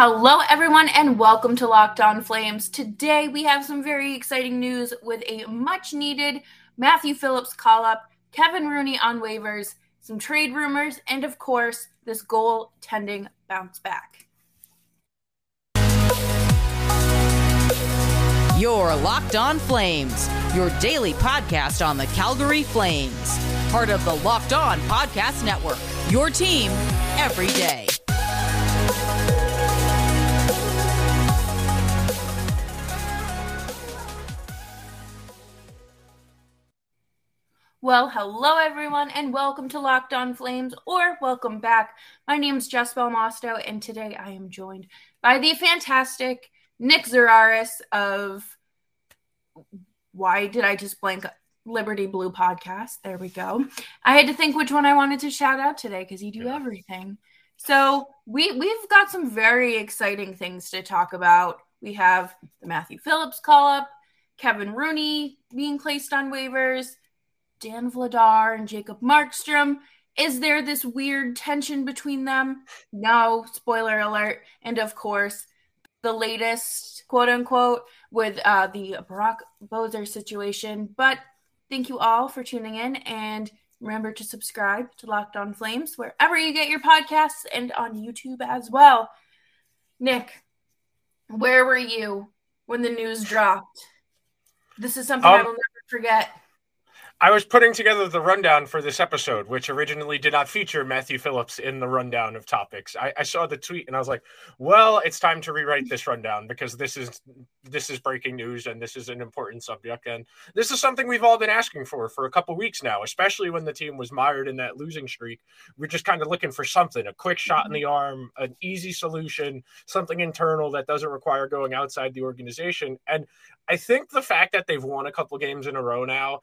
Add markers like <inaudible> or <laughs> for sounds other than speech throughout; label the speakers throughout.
Speaker 1: Hello, everyone, and welcome to Locked On Flames. Today, we have some very exciting news with a much needed Matthew Phillips call up, Kevin Rooney on waivers, some trade rumors, and of course, this goal-tending bounce back.
Speaker 2: Your Locked On Flames, your daily podcast on the Calgary Flames, part of the Locked On Podcast Network, your team every day.
Speaker 1: Well, hello everyone, and welcome to Locked On Flames, or welcome back. My name is Jess Belmosto, and today I am joined by the fantastic Nick Zararis of Why Did I Just Blank Liberty Blue podcast? There we go. I had to think which one I wanted to shout out today because you do yeah. everything. So we we've got some very exciting things to talk about. We have the Matthew Phillips call up, Kevin Rooney being placed on waivers Dan Vladar and Jacob Markstrom. Is there this weird tension between them? No, spoiler alert. And of course, the latest quote unquote with uh, the Brock Boeser situation. But thank you all for tuning in and remember to subscribe to Locked On Flames wherever you get your podcasts and on YouTube as well. Nick, where were you when the news dropped? This is something um, I will never forget.
Speaker 3: I was putting together the rundown for this episode, which originally did not feature Matthew Phillips in the rundown of topics. I, I, saw the tweet and I was like, "Well, it's time to rewrite this rundown because this is this is breaking news and this is an important subject and this is something we've all been asking for for a couple weeks now, especially when the team was mired in that losing streak. We're just kind of looking for something, a quick shot in the arm, an easy solution, something internal that doesn't require going outside the organization. And I think the fact that they've won a couple games in a row now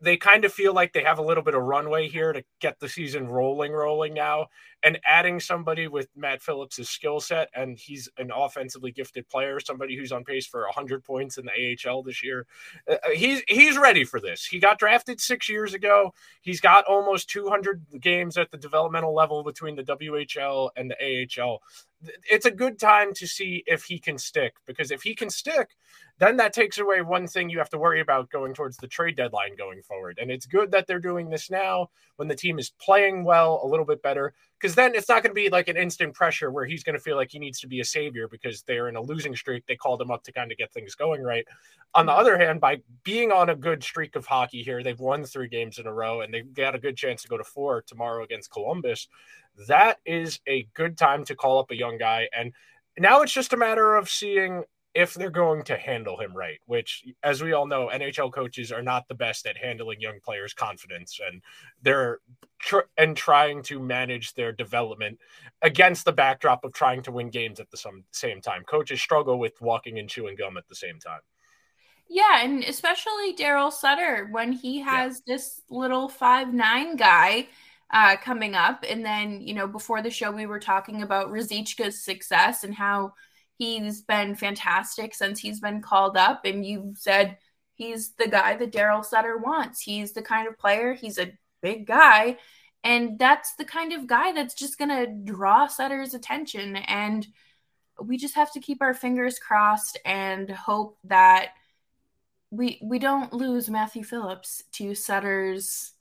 Speaker 3: they kind of feel like they have a little bit of runway here to get the season rolling, rolling now. And adding somebody with Matt Phillips' skill set, and he's an offensively gifted player, somebody who's on pace for 100 points in the AHL this year. Uh, uh, he's he's ready for this. He got drafted six years ago. He's got almost 200 games at the developmental level between the WHL and the AHL. It's a good time to see if he can stick because if he can stick, then that takes away one thing you have to worry about going towards the trade deadline going forward. And it's good that they're doing this now when the team is playing well, a little bit better, because then it's not going to be like an instant pressure where he's going to feel like he needs to be a savior because they're in a losing streak. They called him up to kind of get things going right. On the other hand, by being on a good streak of hockey here, they've won three games in a row and they've got a good chance to go to four tomorrow against Columbus. That is a good time to call up a young guy. And now it's just a matter of seeing if they're going to handle him right, which, as we all know, NHL coaches are not the best at handling young players' confidence, and they're tr- and trying to manage their development against the backdrop of trying to win games at the some, same time. Coaches struggle with walking and chewing gum at the same time.
Speaker 1: Yeah, and especially Daryl Sutter when he has yeah. this little five nine guy uh, coming up, and then you know before the show we were talking about Ruzicka's success and how He's been fantastic since he's been called up, and you've said he's the guy that Daryl Sutter wants. He's the kind of player, he's a big guy, and that's the kind of guy that's just going to draw Sutter's attention. And we just have to keep our fingers crossed and hope that we we don't lose Matthew Phillips to Sutter's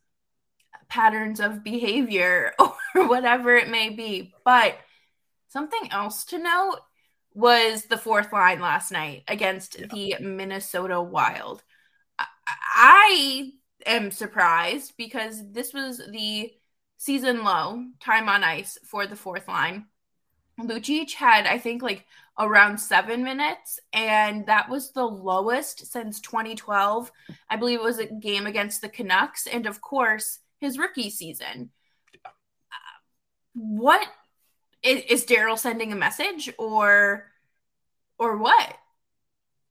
Speaker 1: patterns of behavior <laughs> or whatever it may be. But something else to note was the fourth line last night against yeah. the Minnesota Wild. I am surprised because this was the season low time on ice for the fourth line. Lucic had, I think, like around seven minutes, and that was the lowest since 2012. I believe it was a game against the Canucks, and of course, his rookie season. What is, is Daryl sending a message or or what?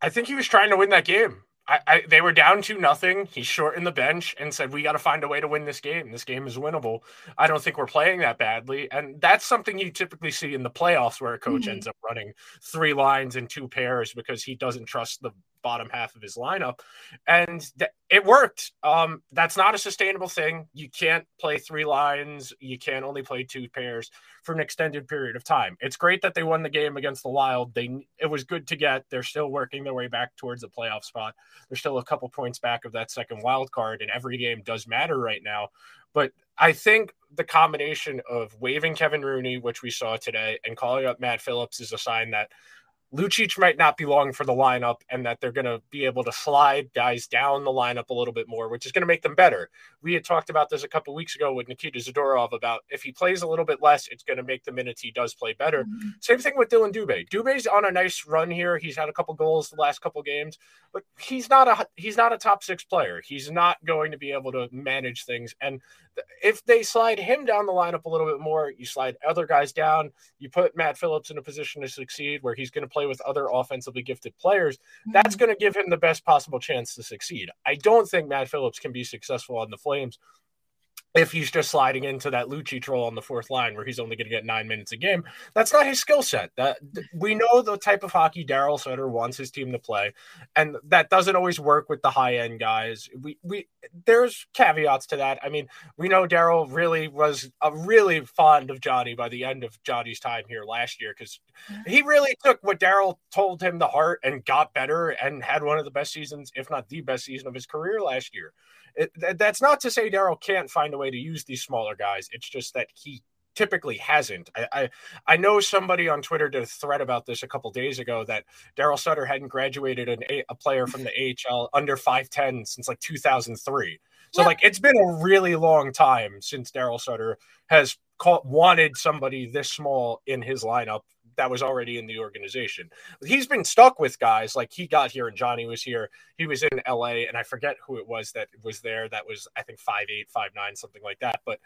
Speaker 3: I think he was trying to win that game. I, I, they were down to nothing. He shortened the bench and said, "We got to find a way to win this game. This game is winnable." I don't think we're playing that badly, and that's something you typically see in the playoffs, where a coach mm-hmm. ends up running three lines and two pairs because he doesn't trust the bottom half of his lineup, and th- it worked. Um, that's not a sustainable thing. You can't play three lines. You can't only play two pairs for an extended period of time. It's great that they won the game against the Wild. They it was good to get. They're still working their way back towards the playoff spot. They're still a couple points back of that second wild card, and every game does matter right now. But I think the combination of waiving Kevin Rooney, which we saw today, and calling up Matt Phillips is a sign that Lucic might not be long for the lineup and that they're going to be able to slide guys down the lineup a little bit more, which is going to make them better. We had talked about this a couple weeks ago with Nikita Zadorov about if he plays a little bit less, it's going to make the minutes he does play better. Mm-hmm. Same thing with Dylan Dubé. Dubé's on a nice run here. He's had a couple goals the last couple games, but he's not a he's not a top 6 player. He's not going to be able to manage things and if they slide him down the lineup a little bit more, you slide other guys down, you put Matt Phillips in a position to succeed where he's going to play with other offensively gifted players, mm-hmm. that's going to give him the best possible chance to succeed. I don't think Matt Phillips can be successful on the Flames if he's just sliding into that Lucic role on the fourth line where he's only going to get nine minutes a game, that's not his skill set. That we know the type of hockey Daryl Sutter wants his team to play, and that doesn't always work with the high end guys. We we there's caveats to that. I mean, we know Daryl really was a really fond of Johnny by the end of Johnny's time here last year because he really took what Daryl told him the heart and got better and had one of the best seasons, if not the best season of his career last year. It, that's not to say Daryl can't find a way to use these smaller guys. It's just that he typically hasn't. I, I, I know somebody on Twitter did a thread about this a couple days ago that Daryl Sutter hadn't graduated an, a player from the <laughs> AHL under 5'10 since like 2003. So like it's been a really long time since Daryl Sutter has caught, wanted somebody this small in his lineup that was already in the organization. He's been stuck with guys like he got here and Johnny was here. He was in LA and I forget who it was that was there. That was I think five eight, five nine, something like that. But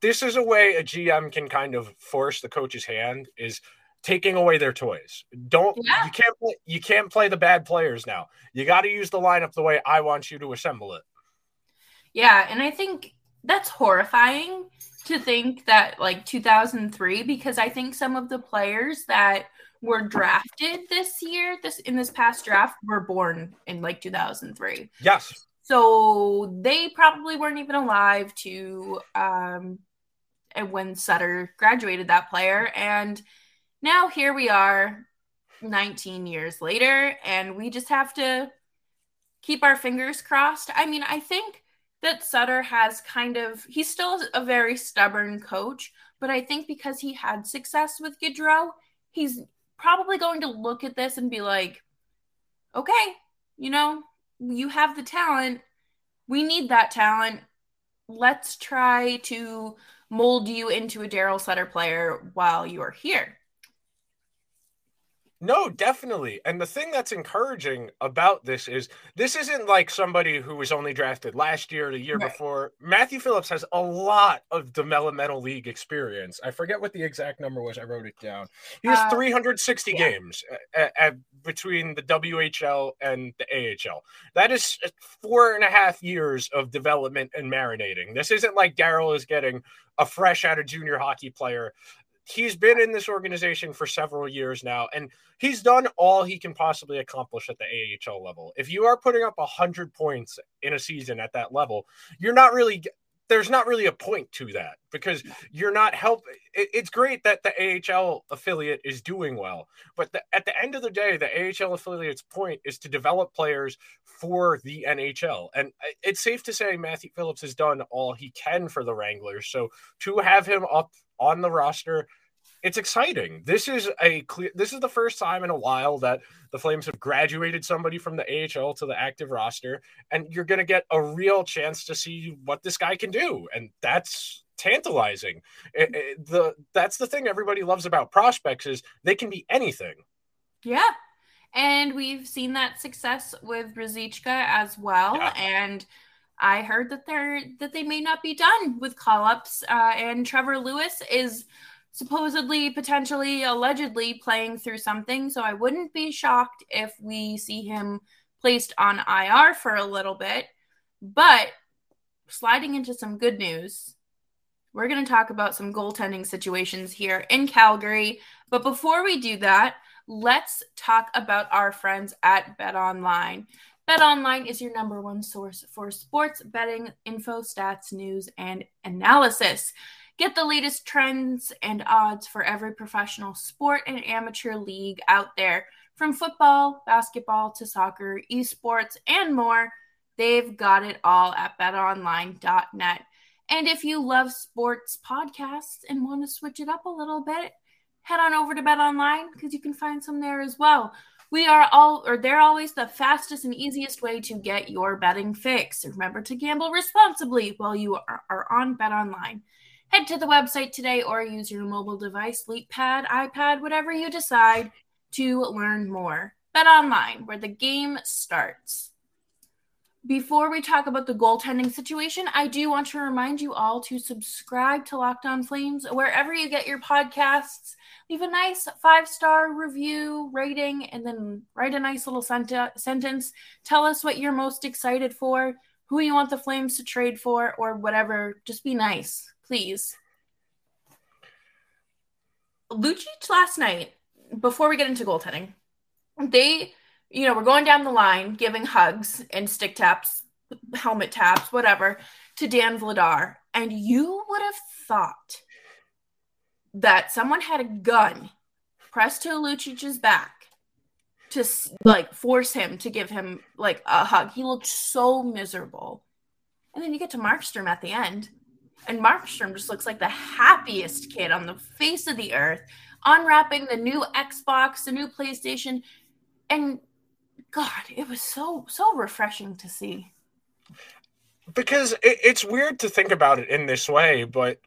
Speaker 3: this is a way a GM can kind of force the coach's hand is taking away their toys. Don't yeah. you can't play, you can't play the bad players now. You got to use the lineup the way I want you to assemble it.
Speaker 1: Yeah, and I think that's horrifying to think that like 2003 because I think some of the players that were drafted this year, this in this past draft, were born in like 2003.
Speaker 3: Yes.
Speaker 1: So they probably weren't even alive to um when Sutter graduated that player and now here we are 19 years later and we just have to keep our fingers crossed. I mean, I think that Sutter has kind of he's still a very stubborn coach, but I think because he had success with Gaudreau, he's probably going to look at this and be like, okay, you know, you have the talent. We need that talent. Let's try to mold you into a Daryl Sutter player while you are here.
Speaker 3: No, definitely. And the thing that's encouraging about this is this isn't like somebody who was only drafted last year, or the year right. before. Matthew Phillips has a lot of developmental league experience. I forget what the exact number was. I wrote it down. He has uh, 360 yeah. games at, at, between the WHL and the AHL. That is four and a half years of development and marinating. This isn't like Daryl is getting a fresh out of junior hockey player he's been in this organization for several years now, and he's done all he can possibly accomplish at the AHL level. If you are putting up 100 points in a season at that level, you're not really there's not really a point to that because you're not help. It's great that the AHL affiliate is doing well, but the, at the end of the day, the AHL affiliate's point is to develop players for the NHL, and it's safe to say Matthew Phillips has done all he can for the Wranglers. So to have him up on the roster it's exciting. This is a clear. This is the first time in a while that the Flames have graduated somebody from the AHL to the active roster, and you're going to get a real chance to see what this guy can do, and that's tantalizing. It, it, the that's the thing everybody loves about prospects is they can be anything.
Speaker 1: Yeah, and we've seen that success with Ruzicka as well, yeah. and. I heard that they're that they may not be done with call ups, uh, and Trevor Lewis is supposedly, potentially, allegedly playing through something. So I wouldn't be shocked if we see him placed on IR for a little bit. But sliding into some good news, we're going to talk about some goaltending situations here in Calgary. But before we do that, let's talk about our friends at Bet Online. Bet Online is your number one source for sports betting info, stats, news, and analysis. Get the latest trends and odds for every professional sport and amateur league out there. From football, basketball to soccer, esports, and more, they've got it all at betonline.net. And if you love sports podcasts and want to switch it up a little bit, head on over to BetOnline because you can find some there as well. We are all, or they're always the fastest and easiest way to get your betting fix. Remember to gamble responsibly while you are, are on BetOnline. Head to the website today or use your mobile device, LeapPad, iPad, whatever you decide to learn more. Bet online, where the game starts. Before we talk about the goaltending situation, I do want to remind you all to subscribe to Locked On Flames wherever you get your podcasts. Leave a nice five star review, rating, and then write a nice little sent- sentence. Tell us what you're most excited for, who you want the Flames to trade for, or whatever. Just be nice please. Lucic last night, before we get into goaltending, they, you know, were going down the line, giving hugs and stick taps, helmet taps, whatever, to Dan Vladar. And you would have thought that someone had a gun pressed to Lucic's back to like force him to give him like a hug. He looked so miserable. And then you get to Markstrom at the end, and Markstrom just looks like the happiest kid on the face of the earth, unwrapping the new Xbox, the new PlayStation. And God, it was so, so refreshing to see.
Speaker 3: Because it, it's weird to think about it in this way, but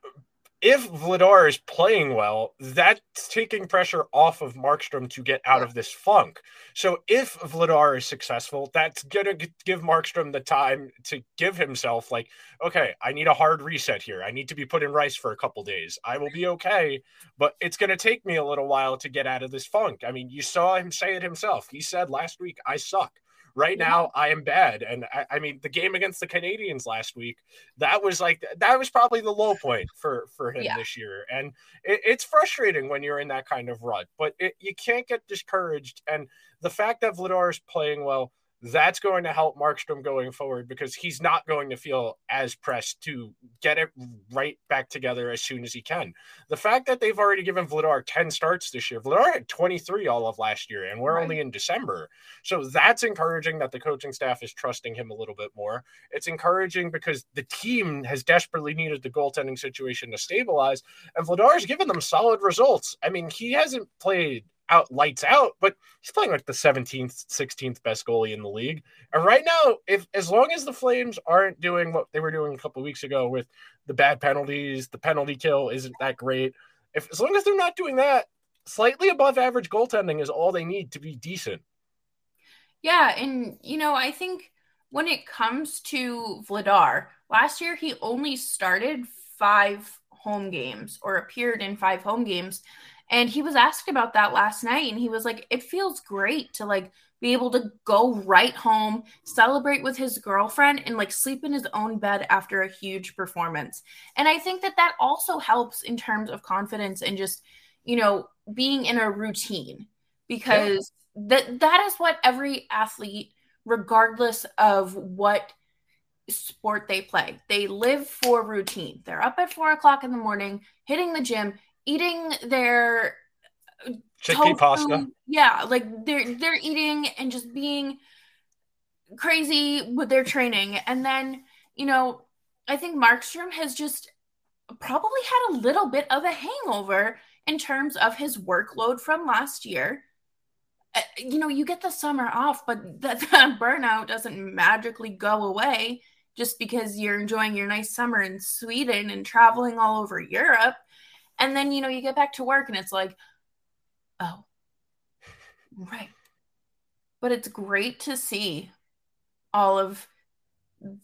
Speaker 3: if Vladar is playing well, that's taking pressure off of Markstrom to get out of this funk. So if Vladar is successful, that's going to give Markstrom the time to give himself, like, okay, I need a hard reset here. I need to be put in rice for a couple days. I will be okay, but it's going to take me a little while to get out of this funk. I mean, you saw him say it himself. He said last week, I suck. Right mm-hmm. now, I am bad. And I, I, mean, the game against the Canadiens last week, that was like that was probably the low point for for him yeah. this year. And it, it's frustrating when you're in that kind of rut, but it, you can't get discouraged. And the fact that Vladar is playing well that's going to help Markstrom going forward because he's not going to feel as pressed to get it right back together as soon as he can. The fact that they've already given Vladar 10 starts this year, Vladar had 23 all of last year, and we're right. only in December. So that's encouraging that the coaching staff is trusting him a little bit more. It's encouraging because the team has desperately needed the goaltending situation to stabilize, and Vladar's given them solid results. I mean, he hasn't played out lights out, but he's playing like the 17th, 16th best goalie in the league. And right now, if as long as the Flames aren't doing what they were doing a couple weeks ago with the bad penalties, the penalty kill isn't that great. If as long as they're not doing that, slightly above average goaltending is all they need to be decent.
Speaker 1: Yeah, and you know, I think when it comes to Vladar, last year he only started five home games or appeared in five home games and he was asked about that last night and he was like, it feels great to like be able to go right home, celebrate with his girlfriend and like sleep in his own bed after a huge performance. And I think that that also helps in terms of confidence and just, you know, being in a routine because yeah. that that is what every athlete regardless of what sport they play. They live for routine. They're up at four o'clock in the morning, hitting the gym, eating their
Speaker 3: chickpea pasta.
Speaker 1: Yeah, like they're they're eating and just being crazy with their training. And then, you know, I think Markstrom has just probably had a little bit of a hangover in terms of his workload from last year. Uh, you know, you get the summer off, but that, <laughs> that burnout doesn't magically go away just because you're enjoying your nice summer in Sweden and traveling all over Europe. And then, you know, you get back to work and it's like, oh, right. But it's great to see all of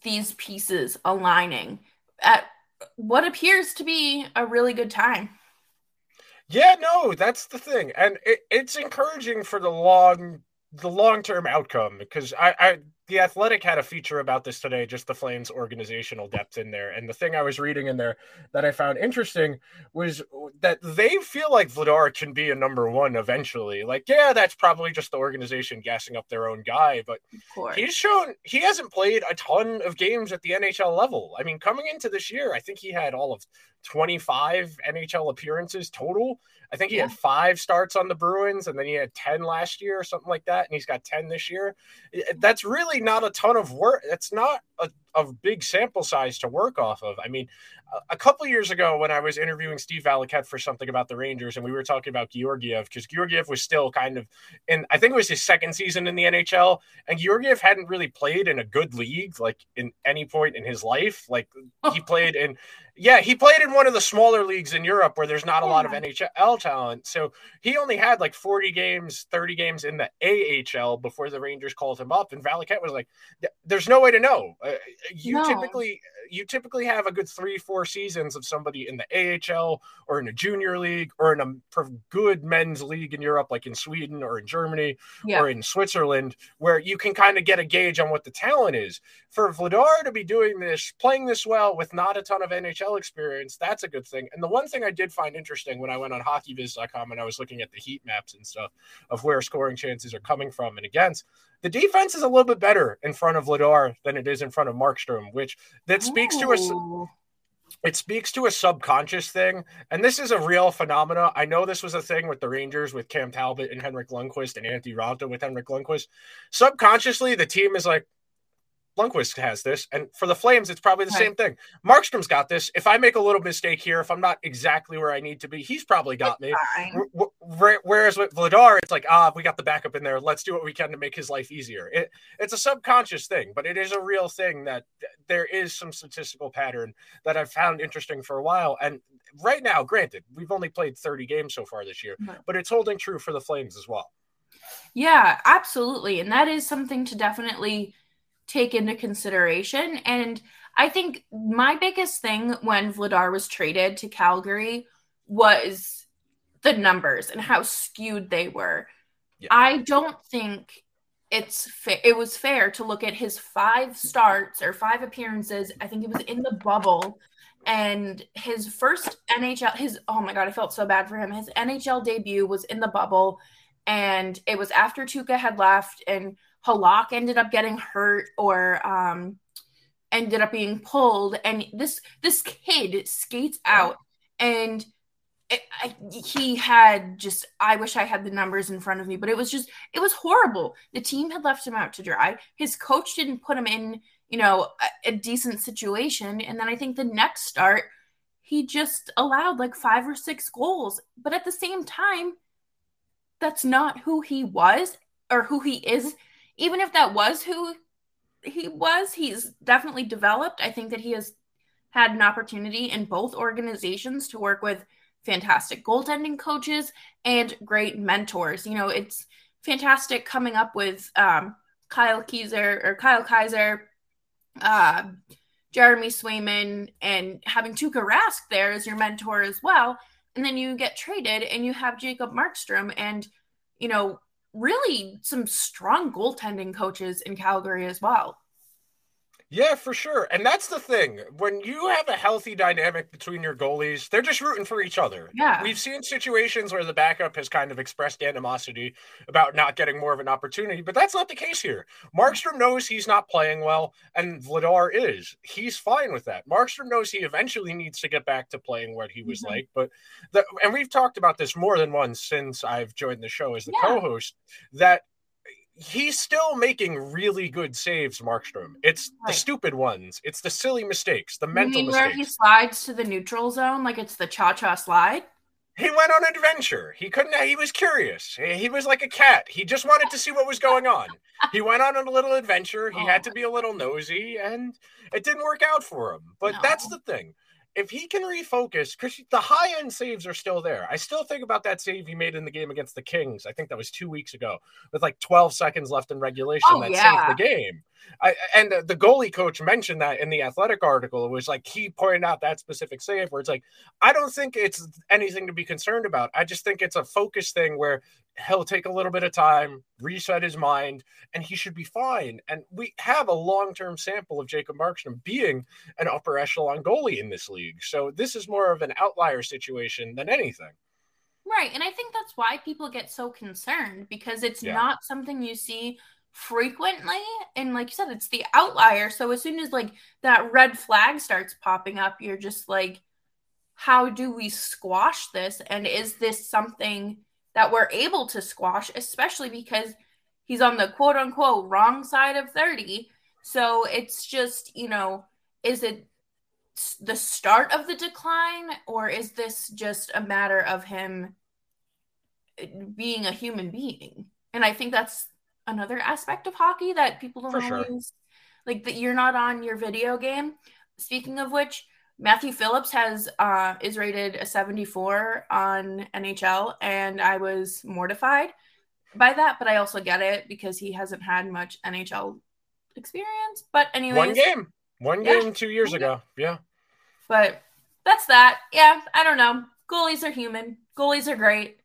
Speaker 1: these pieces aligning at what appears to be a really good time.
Speaker 3: Yeah, no, that's the thing, and it, it's encouraging for the long, the long term outcome because I, I the Athletic had a feature about this today, just the Flames organizational depth in there. And the thing I was reading in there that I found interesting was that they feel like Vladar can be a number one eventually. Like, yeah, that's probably just the organization gassing up their own guy, but he's shown he hasn't played a ton of games at the NHL level. I mean, coming into this year, I think he had all of 25 NHL appearances total. I think he yeah. had five starts on the Bruins and then he had 10 last year or something like that. And he's got 10 this year. That's really not a ton of work. That's not a, a big sample size to work off of. I mean, a couple years ago when I was interviewing Steve Valiquette for something about the Rangers and we were talking about Georgiev because Georgiev was still kind of in, I think it was his second season in the NHL. And Georgiev hadn't really played in a good league, like in any point in his life. Like he <laughs> played in, yeah, he played in one of the smaller leagues in Europe where there's not a lot of NHL talent. So he only had like 40 games, 30 games in the AHL before the Rangers called him up. And Valiquette was like, "There's no way to know. Uh, you no. typically you typically have a good three, four seasons of somebody in the AHL or in a junior league or in a good men's league in Europe, like in Sweden or in Germany yeah. or in Switzerland, where you can kind of get a gauge on what the talent is. For Vladar to be doing this, playing this well with not a ton of NHL experience, that's a good thing. And the one thing I did find interesting when I went on hockeyviz.com and I was looking at the heat maps and stuff of where scoring chances are coming from and against, the defense is a little bit better in front of Vladar than it is in front of Markstrom, which that speaks Ooh. to us it speaks to a subconscious thing, and this is a real phenomena. I know this was a thing with the Rangers with Cam Talbot and Henrik Lundqvist and Antti Raanta with Henrik Lundqvist. Subconsciously, the team is like, Lundqvist has this, and for the Flames, it's probably the right. same thing. Markstrom's got this. If I make a little mistake here, if I'm not exactly where I need to be, he's probably got me. Whereas with Vladar, it's like, ah, we got the backup in there. Let's do what we can to make his life easier. It, it's a subconscious thing, but it is a real thing that there is some statistical pattern that I've found interesting for a while. And right now, granted, we've only played 30 games so far this year, but it's holding true for the Flames as well.
Speaker 1: Yeah, absolutely. And that is something to definitely take into consideration. And I think my biggest thing when Vladar was traded to Calgary was the numbers and how skewed they were. Yeah. I don't think it's fa- it was fair to look at his five starts or five appearances. I think it was in the bubble and his first NHL his oh my god, I felt so bad for him. His NHL debut was in the bubble and it was after Tuukka had left and Halak ended up getting hurt or um, ended up being pulled, and this this kid skates out, and it, I, he had just I wish I had the numbers in front of me, but it was just it was horrible. The team had left him out to dry. His coach didn't put him in, you know, a, a decent situation, and then I think the next start he just allowed like five or six goals, but at the same time that's not who he was or who he is even if that was who he was, he's definitely developed. I think that he has had an opportunity in both organizations to work with fantastic goaltending coaches and great mentors. You know, it's fantastic coming up with um, Kyle Keyser or Kyle Keyser, uh, Jeremy Swayman, and having Tuukka Rask there as your mentor as well. And then you get traded and you have Jacob Markstrom and, you know, really some strong goaltending coaches in Calgary as well.
Speaker 3: Yeah, for sure. And that's the thing. When you have a healthy dynamic between your goalies, they're just rooting for each other.
Speaker 1: Yeah.
Speaker 3: We've seen situations where the backup has kind of expressed animosity about not getting more of an opportunity, but that's not the case here. Markstrom knows he's not playing well, and Vladar is. He's fine with that. Markstrom knows he eventually needs to get back to playing what he was mm-hmm. like. But the, and we've talked about this more than once since I've joined the show as the yeah. co-host, that he's still making really good saves, Markstrom. It's right. the stupid ones. It's the silly mistakes, the mental mistakes. Where
Speaker 1: he slides to the neutral zone like it's the cha-cha slide?
Speaker 3: He went on an adventure. He couldn't. He was curious. He was like a cat. He just wanted to see what was going on. He <laughs> went on a little adventure. He oh. had to oh. be a little nosy, and it didn't work out for him. But no. that's the thing if he can refocus, because the high end saves are still there. I still think about that save he made in the game against the Kings. I think that was two weeks ago, with like 12 seconds left in regulation. Oh, that yeah. saved the game. I, and the goalie coach mentioned that in the athletic article. It was like he pointed out that specific save where it's like, I don't think it's anything to be concerned about. I just think it's a focus thing where he'll take a little bit of time, reset his mind, and he should be fine. And we have a long term sample of Jacob Markstrom being an upper echelon goalie in this league. So this is more of an outlier situation than anything.
Speaker 1: Right. And I think that's why people get so concerned because it's yeah. not something you see frequently. And like you said, it's the outlier. So as soon as like that red flag starts popping up, you're just like, how do we squash this? And is this something that we're able to squash, especially because he's on the quote unquote wrong side of 30? So it's just, you know, is it the start of the decline or is this just a matter of him eh, being a human being? And I think that's another aspect of hockey that people don't For always sure. like that you're not on your video game. Speaking of which, Matthew Phillips has uh, is rated a 74 on NHL, and I was mortified by that, but I also get it because he hasn't had much NHL experience. But anyway,
Speaker 3: one game, one yeah. game two years ago, yeah.
Speaker 1: But that's that. Yeah, I don't know. Goalies are human. Goalies are great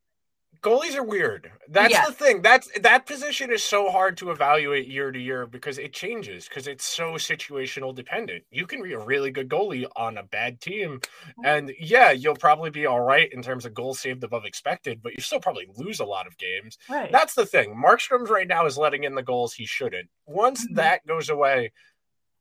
Speaker 3: goalies are weird. That's yeah. the thing. That's that position is so hard to evaluate year to year because it changes because it's so situational dependent. You can be a really good goalie on a bad team, mm-hmm. and yeah, you'll probably be all right in terms of goals saved above expected, but you still probably lose a lot of games. Right. That's the thing. Markstrom's right now is letting in the goals he shouldn't. Once mm-hmm. that goes away,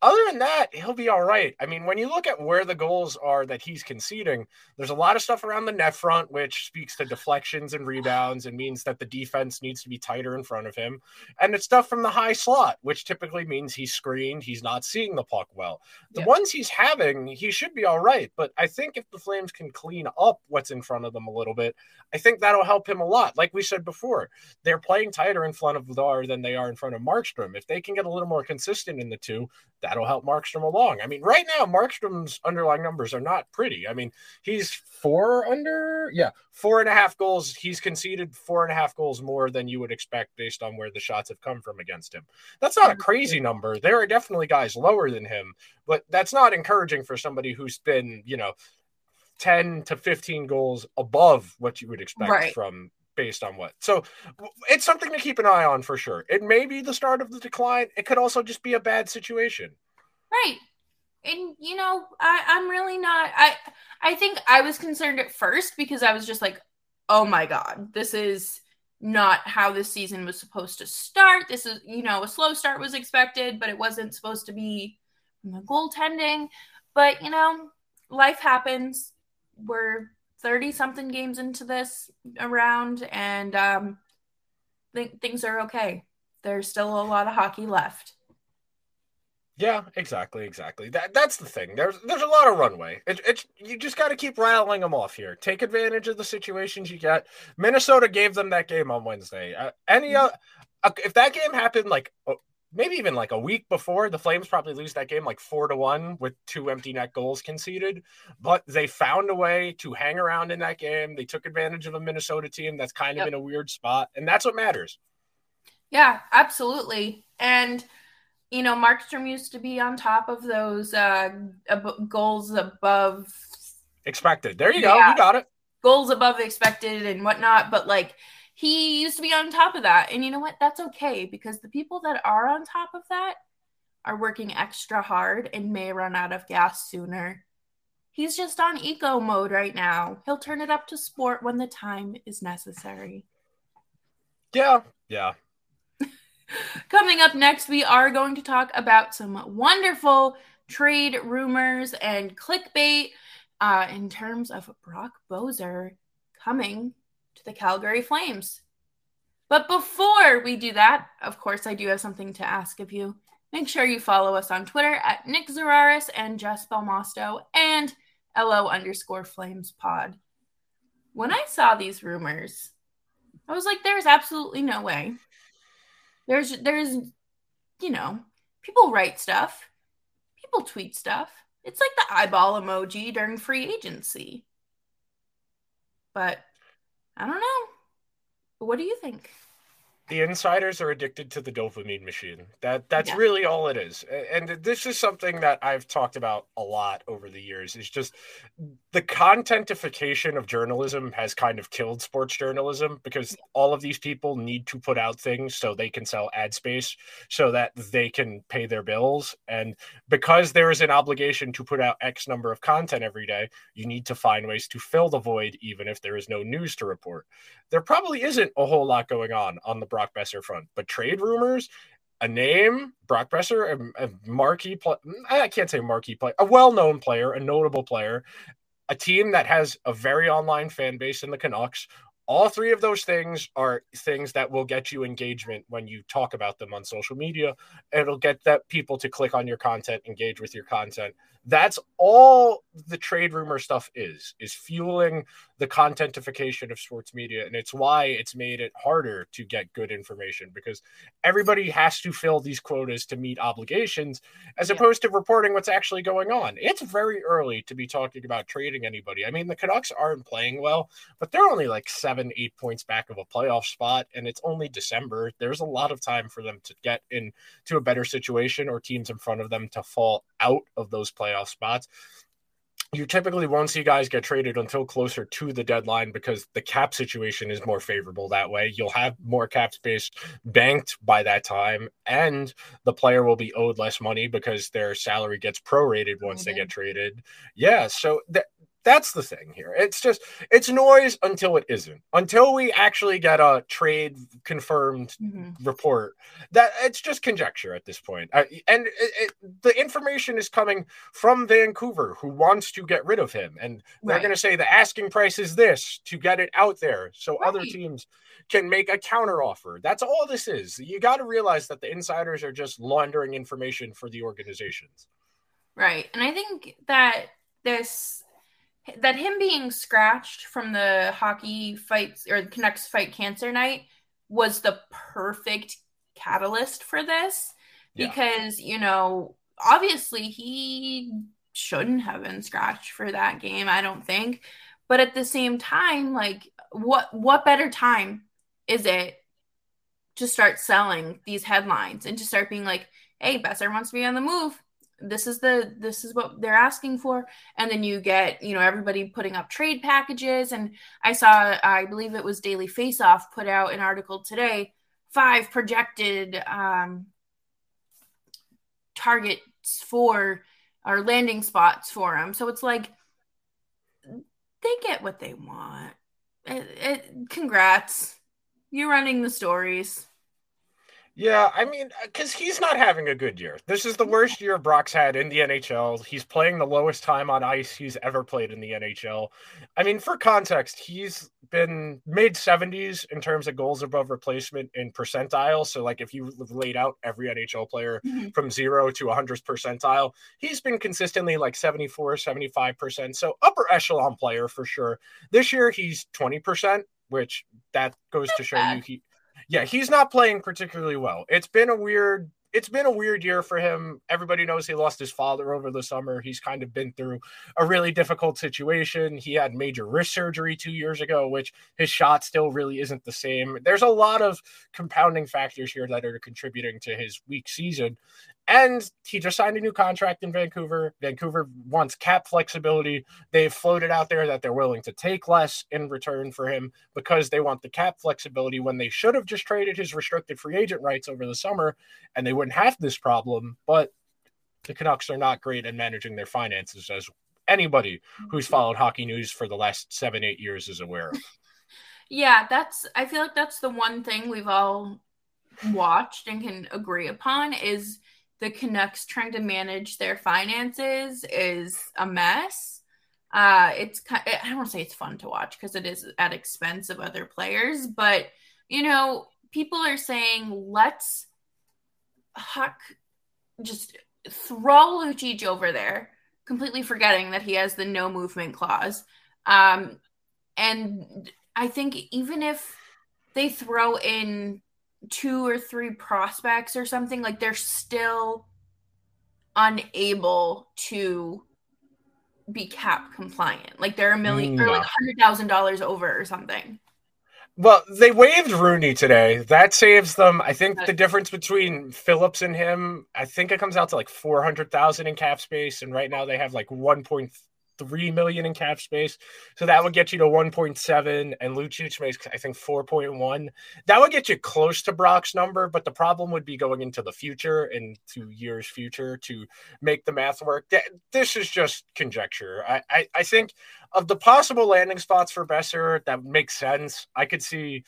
Speaker 3: other than that, he'll be all right. I mean, when you look at where the goals are that he's conceding, there's a lot of stuff around the net front, which speaks to deflections and rebounds and means that the defense needs to be tighter in front of him. And it's stuff from the high slot, which typically means he's screened, he's not seeing the puck well. The yeah. ones he's having, he should be all right. But I think if the Flames can clean up what's in front of them a little bit, I think that'll help him a lot. Like we said before, they're playing tighter in front of Vladar than they are in front of Markstrom. If they can get a little more consistent in the two, that that'll help Markstrom along. I mean, right now, Markstrom's underlying numbers are not pretty. I mean, he's four under, yeah, four and a half goals. He's conceded four and a half goals more than you would expect based on where the shots have come from against him. That's not a crazy number. There are definitely guys lower than him, but that's not encouraging for somebody who's been, you know, 10 to 15 goals above what you would expect right. from based on what. So it's something to keep an eye on for sure. It may be the start of the decline. It could also just be a bad situation.
Speaker 1: Right. And you know, I, I'm really not I I think I was concerned at first because I was just like, oh my God, this is not how this season was supposed to start. This is, you know, a slow start was expected, but it wasn't supposed to be the goaltending. But, you know, life happens. We're 30 something games into this around, and um, th- things are okay. There's still a lot of hockey left.
Speaker 3: Yeah, exactly, exactly. That that's the thing. There's there's a lot of runway. It, it's you just got to keep rattling them off here. Take advantage of the situations you get. Minnesota gave them that game on Wednesday. Uh, any uh, if that game happened like uh, maybe even like a week before, the Flames probably lose that game like four to one with two empty net goals conceded. But they found a way to hang around in that game. They took advantage of a Minnesota team that's kind of yep. in a weird spot, and that's what matters.
Speaker 1: Yeah, absolutely, and you know, Markstrom used to be on top of those uh, ab- goals above
Speaker 3: expected. There you go. Yeah, you got it.
Speaker 1: Goals above expected and whatnot. But like he used to be on top of that. And you know what? That's okay because the people that are on top of that are working extra hard and may run out of gas sooner. He's just on eco mode right now. He'll turn it up to sport when the time is necessary.
Speaker 3: Yeah. Yeah.
Speaker 1: Coming up next, we are going to talk about some wonderful trade rumors and clickbait uh, in terms of Brock Boeser coming to the Calgary Flames. But before we do that, of course, I do have something to ask of you. Make sure you follow us on Twitter at Nick Zararis and Jess Belmosto and LO underscore Flames pod. When I saw these rumors, I was like, there's absolutely no way there's there's you know, people write stuff, people tweet stuff. It's like the eyeball emoji during free agency. But I don't know. What do you think?
Speaker 3: The insiders are addicted to the dopamine machine. That that's
Speaker 1: Yeah.
Speaker 3: really all it is. And this is something that I've talked about a lot over the years. Is just the contentification of journalism has kind of killed sports journalism because all of these people need to put out things so they can sell ad space so that they can pay their bills and because there is an obligation to put out x number of content every day you need to find ways to fill the void even if there is no news to report there probably isn't a whole lot going on on the Brock Boeser front, but trade rumors, a name, Brock Boeser, a, a marquee play, I can't say marquee player, a well-known player, a notable player, a team that has a very online fan base in the Canucks. All three of those things are things that will get you engagement when you talk about them on social media. It'll get that people to click on your content, engage with your content. That's all the trade rumor stuff is, is fueling the contentification of sports media. And it's why it's made it harder to get good information because everybody has to fill these quotas to meet obligations as
Speaker 1: Yeah.
Speaker 3: opposed to reporting what's actually going on. It's very early to be talking about trading anybody. I mean, the Canucks aren't playing well, but they're only like seven, eight points back of a playoff spot, and it's only December. There's a lot of time for them to get into a better situation or teams in front of them to fall out of those playoff spots you typically won't see guys get traded until closer to the deadline because the cap situation is more favorable that way. You'll have more cap space banked by that time, and the player will be owed less money because their salary gets prorated once they get traded. Yeah, so that that's the thing here. It's just it's noise until it isn't. Until we actually get a trade confirmed
Speaker 1: Mhm.
Speaker 3: report that it's just conjecture at this point uh, and it, it, the information is coming from vancouver who wants to get rid of him and they're going to say the asking price is this to get it out there so other teams can make a counter offer that's all this is you got to realize that the insiders are just laundering information for the organizations
Speaker 1: Right. And I think that this that him being scratched from the hockey fights or the Canucks fight cancer night was the perfect catalyst for this
Speaker 3: Yeah.
Speaker 1: because, you know, obviously he shouldn't have been scratched for that game, I don't think. But at the same time, like what what better time is it to start selling these headlines and to start being like, hey, Boeser wants to be on the move. This is the this is what they're asking for. And then you get, you know, everybody putting up trade packages. And I saw, I believe it was Daily Face Off put out an article today, five projected um targets for or landing spots for them So it's like they get what they want. It, it, congrats. You're running the stories.
Speaker 3: Yeah, I mean, because he's not having a good year. This is the worst year Brock's had in the NHL. He's playing the lowest time on ice he's ever played in the NHL. I mean, for context, he's been mid 70s in terms of goals above replacement in percentile. So, like, if you laid out every NHL player
Speaker 1: Mhm.
Speaker 3: from zero to 100th percentile, he's been consistently like 74, 75%. So, upper echelon player for sure. This year, he's 20%, which that goes to show you he yeah, he's not playing particularly well. It's been a weird it's been a weird year for him. Everybody knows he lost his father over the summer. He's kind of been through a really difficult situation. He had major wrist surgery 2 years ago, which his shot still really isn't the same. There's a lot of compounding factors here that are contributing to his weak season. And he just signed a new contract in Vancouver. Vancouver wants cap flexibility. They've floated out there that they're willing to take less in return for him because they want the cap flexibility when they should have just traded his restricted free agent rights over the summer and they wouldn't have this problem. But the Canucks are not great at managing their finances, as anybody who's mm-hmm. followed hockey news for the last seven, eight years is aware of. <laughs>
Speaker 1: Yeah, that's I feel like that's the one thing we've all watched and can agree upon is the Canucks trying to manage their finances is a mess. Uh, it's I don't want to say it's fun to watch because it is at expense of other players, but you know, people are saying let's huck just throw Lucic over there, completely forgetting that he has the no movement clause. Um, and I think even if they throw in two or three prospects or something, like they're still unable to be cap compliant. Like they're a million mm, or like a hundred thousand dollars over or something.
Speaker 3: Well, they waived Rooney today. That saves them. I think the difference between Phillips and him, I think it comes out to like four hundred thousand in cap space, and right now they have like one point three million in cap space. So that would get you to one point seven, and Lucic makes I think four point one. That would get you close to Brock's number, but the problem would be going into the future, into years future, to make the math work. This is just conjecture. I I, I think of the possible landing spots for Boeser that makes sense. I could see.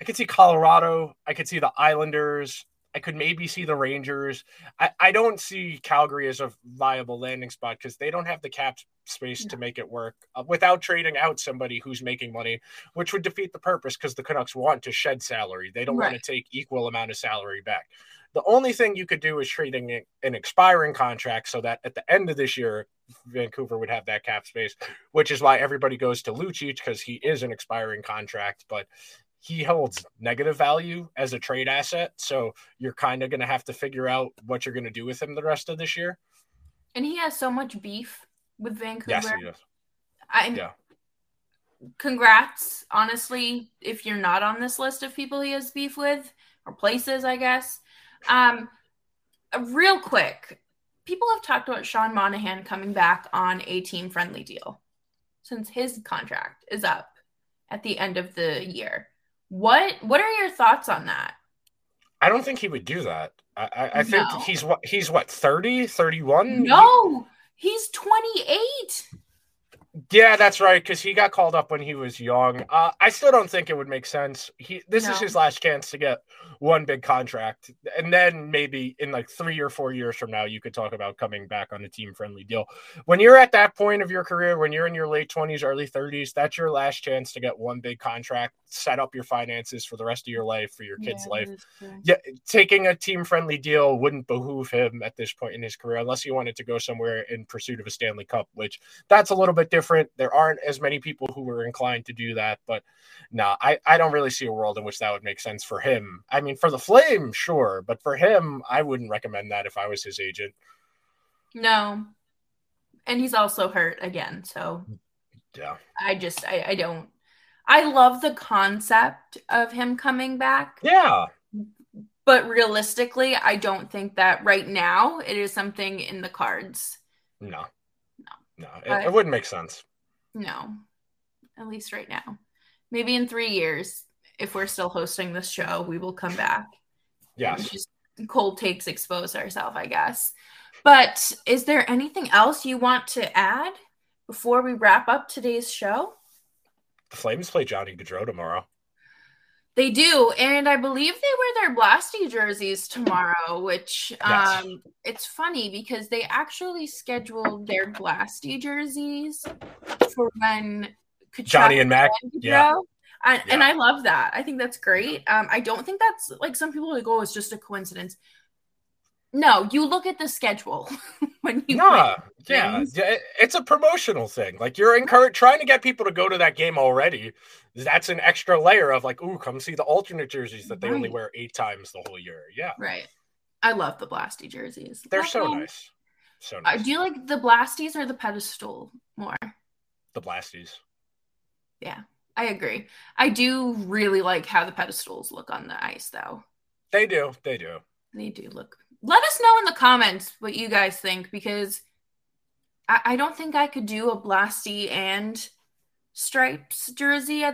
Speaker 3: I could see Colorado. I could see the Islanders. I could maybe see the Rangers. I, I don't see Calgary as a viable landing spot because they don't have the cap space to make it work uh, without trading out somebody who's making money, which would defeat the purpose because the Canucks want to shed salary. They don't right. want to take equal amount of salary back. The only thing you could do is trading an expiring contract so that at the end of this year, Vancouver would have that cap space, which is why everybody goes to Lucic because he is an expiring contract. But he holds negative value as a trade asset. So you're kind of going to have to figure out what you're going to do with him the rest of this year.
Speaker 1: And he has so much beef with Vancouver.
Speaker 3: Yes, he
Speaker 1: does. I, yeah. Congrats, honestly, if you're not on this list of people he has beef with or places, I guess. Um, real quick, people have talked about Sean Monahan coming back on a team friendly deal since his contract is up at the end of the year. What What are your thoughts on that?
Speaker 3: I don't think he would do that. I, I, I think no. he's what he's what 30, 31?
Speaker 1: No, he's 28.
Speaker 3: Yeah, that's right. Because he got called up when he was young. Uh, I still don't think it would make sense. He this no. is his last chance to get one big contract, and then maybe in like three or four years from now, you could talk about coming back on a team friendly deal. When you're at that point of your career, when you're in your late twenties, early thirties, that's your last chance to get one big contract, set up your finances for the rest of your life, for your kid's yeah, life. Yeah, taking a team friendly deal wouldn't behoove him at this point in his career, unless he wanted to go somewhere in pursuit of a Stanley Cup, which that's a little bit different different. There aren't as many people who are inclined to do that, but no, I, I don't really see a world in which that would make sense for him. I mean, for the Flame, sure, but for him, I wouldn't recommend that if I was his agent.
Speaker 1: No, and he's also hurt again, so
Speaker 3: yeah,
Speaker 1: I just I, I don't. I love the concept of him coming back.
Speaker 3: Yeah.
Speaker 1: But realistically, I don't think that right now it is something in the cards.
Speaker 3: No. No, it, it, wouldn't make sense.
Speaker 1: No, at least right now. Maybe in three years, if we're still hosting this show, we will come back.
Speaker 3: Yes.
Speaker 1: Just cold takes expose ourselves, I guess. But is there anything else you want to add before we wrap up today's show?
Speaker 3: The Flames play Johnny Gaudreau tomorrow.
Speaker 1: They do, and I believe they wear their Blasty jerseys tomorrow, which yes. um, it's funny because they actually scheduled their Blasty jerseys for when
Speaker 3: Tkachuk Johnny and Mac, yeah.
Speaker 1: And, yeah. and I love that. I think that's great. Um, I don't think that's like some people like, oh, it's just a coincidence. No, you look at the schedule <laughs> when you.
Speaker 3: Nah, yeah, it's a promotional thing. Like you're encouraged, trying to get people to go to that game already. That's an extra layer of like, ooh, come see the alternate jerseys that they right. only wear eight times the whole year. Yeah,
Speaker 1: right. I love the Blasty jerseys.
Speaker 3: They're so nice. So nice.
Speaker 1: Uh, do you like the Blasties or the pedestal more?
Speaker 3: The Blasties.
Speaker 1: Yeah, I agree. I do really like how the pedestals look on the ice, though.
Speaker 3: They do. They do.
Speaker 1: They do look let us know in the comments what you guys think because I, I don't think I could do a Blasty and stripes jersey,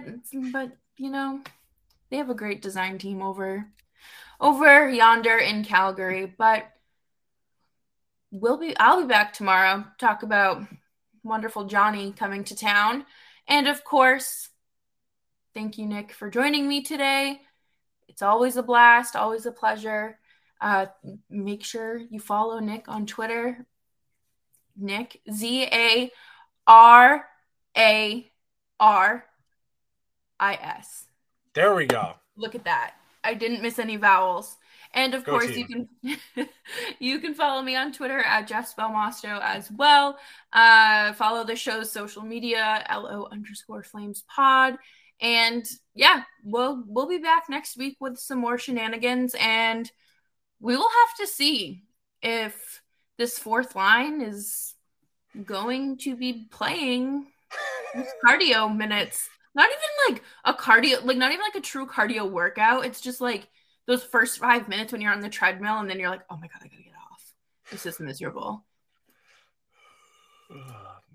Speaker 1: but you know, they have a great design team over over yonder in Calgary. But we'll be I'll be back tomorrow talk about wonderful Johnny coming to town. And of course, thank you, Nick, for joining me today. It's always a blast, always a pleasure. Uh, make sure you follow Nick on Twitter. Nick Z A R A R I S.
Speaker 3: There we go.
Speaker 1: Look at that. I didn't miss any vowels. And of go course, team. you can <laughs> you can follow me on Twitter at Jeff Spellmasto as well. Uh, follow the show's social media, lo underscore flames pod. And yeah, we'll we'll be back next week with some more shenanigans and we will have to see if this fourth line is going to be playing cardio minutes. not even like a cardio, like not even like a true cardio workout. It's just like those first five minutes when you're on the treadmill and then you're like, oh my God, I gotta get off. This is miserable. <sighs>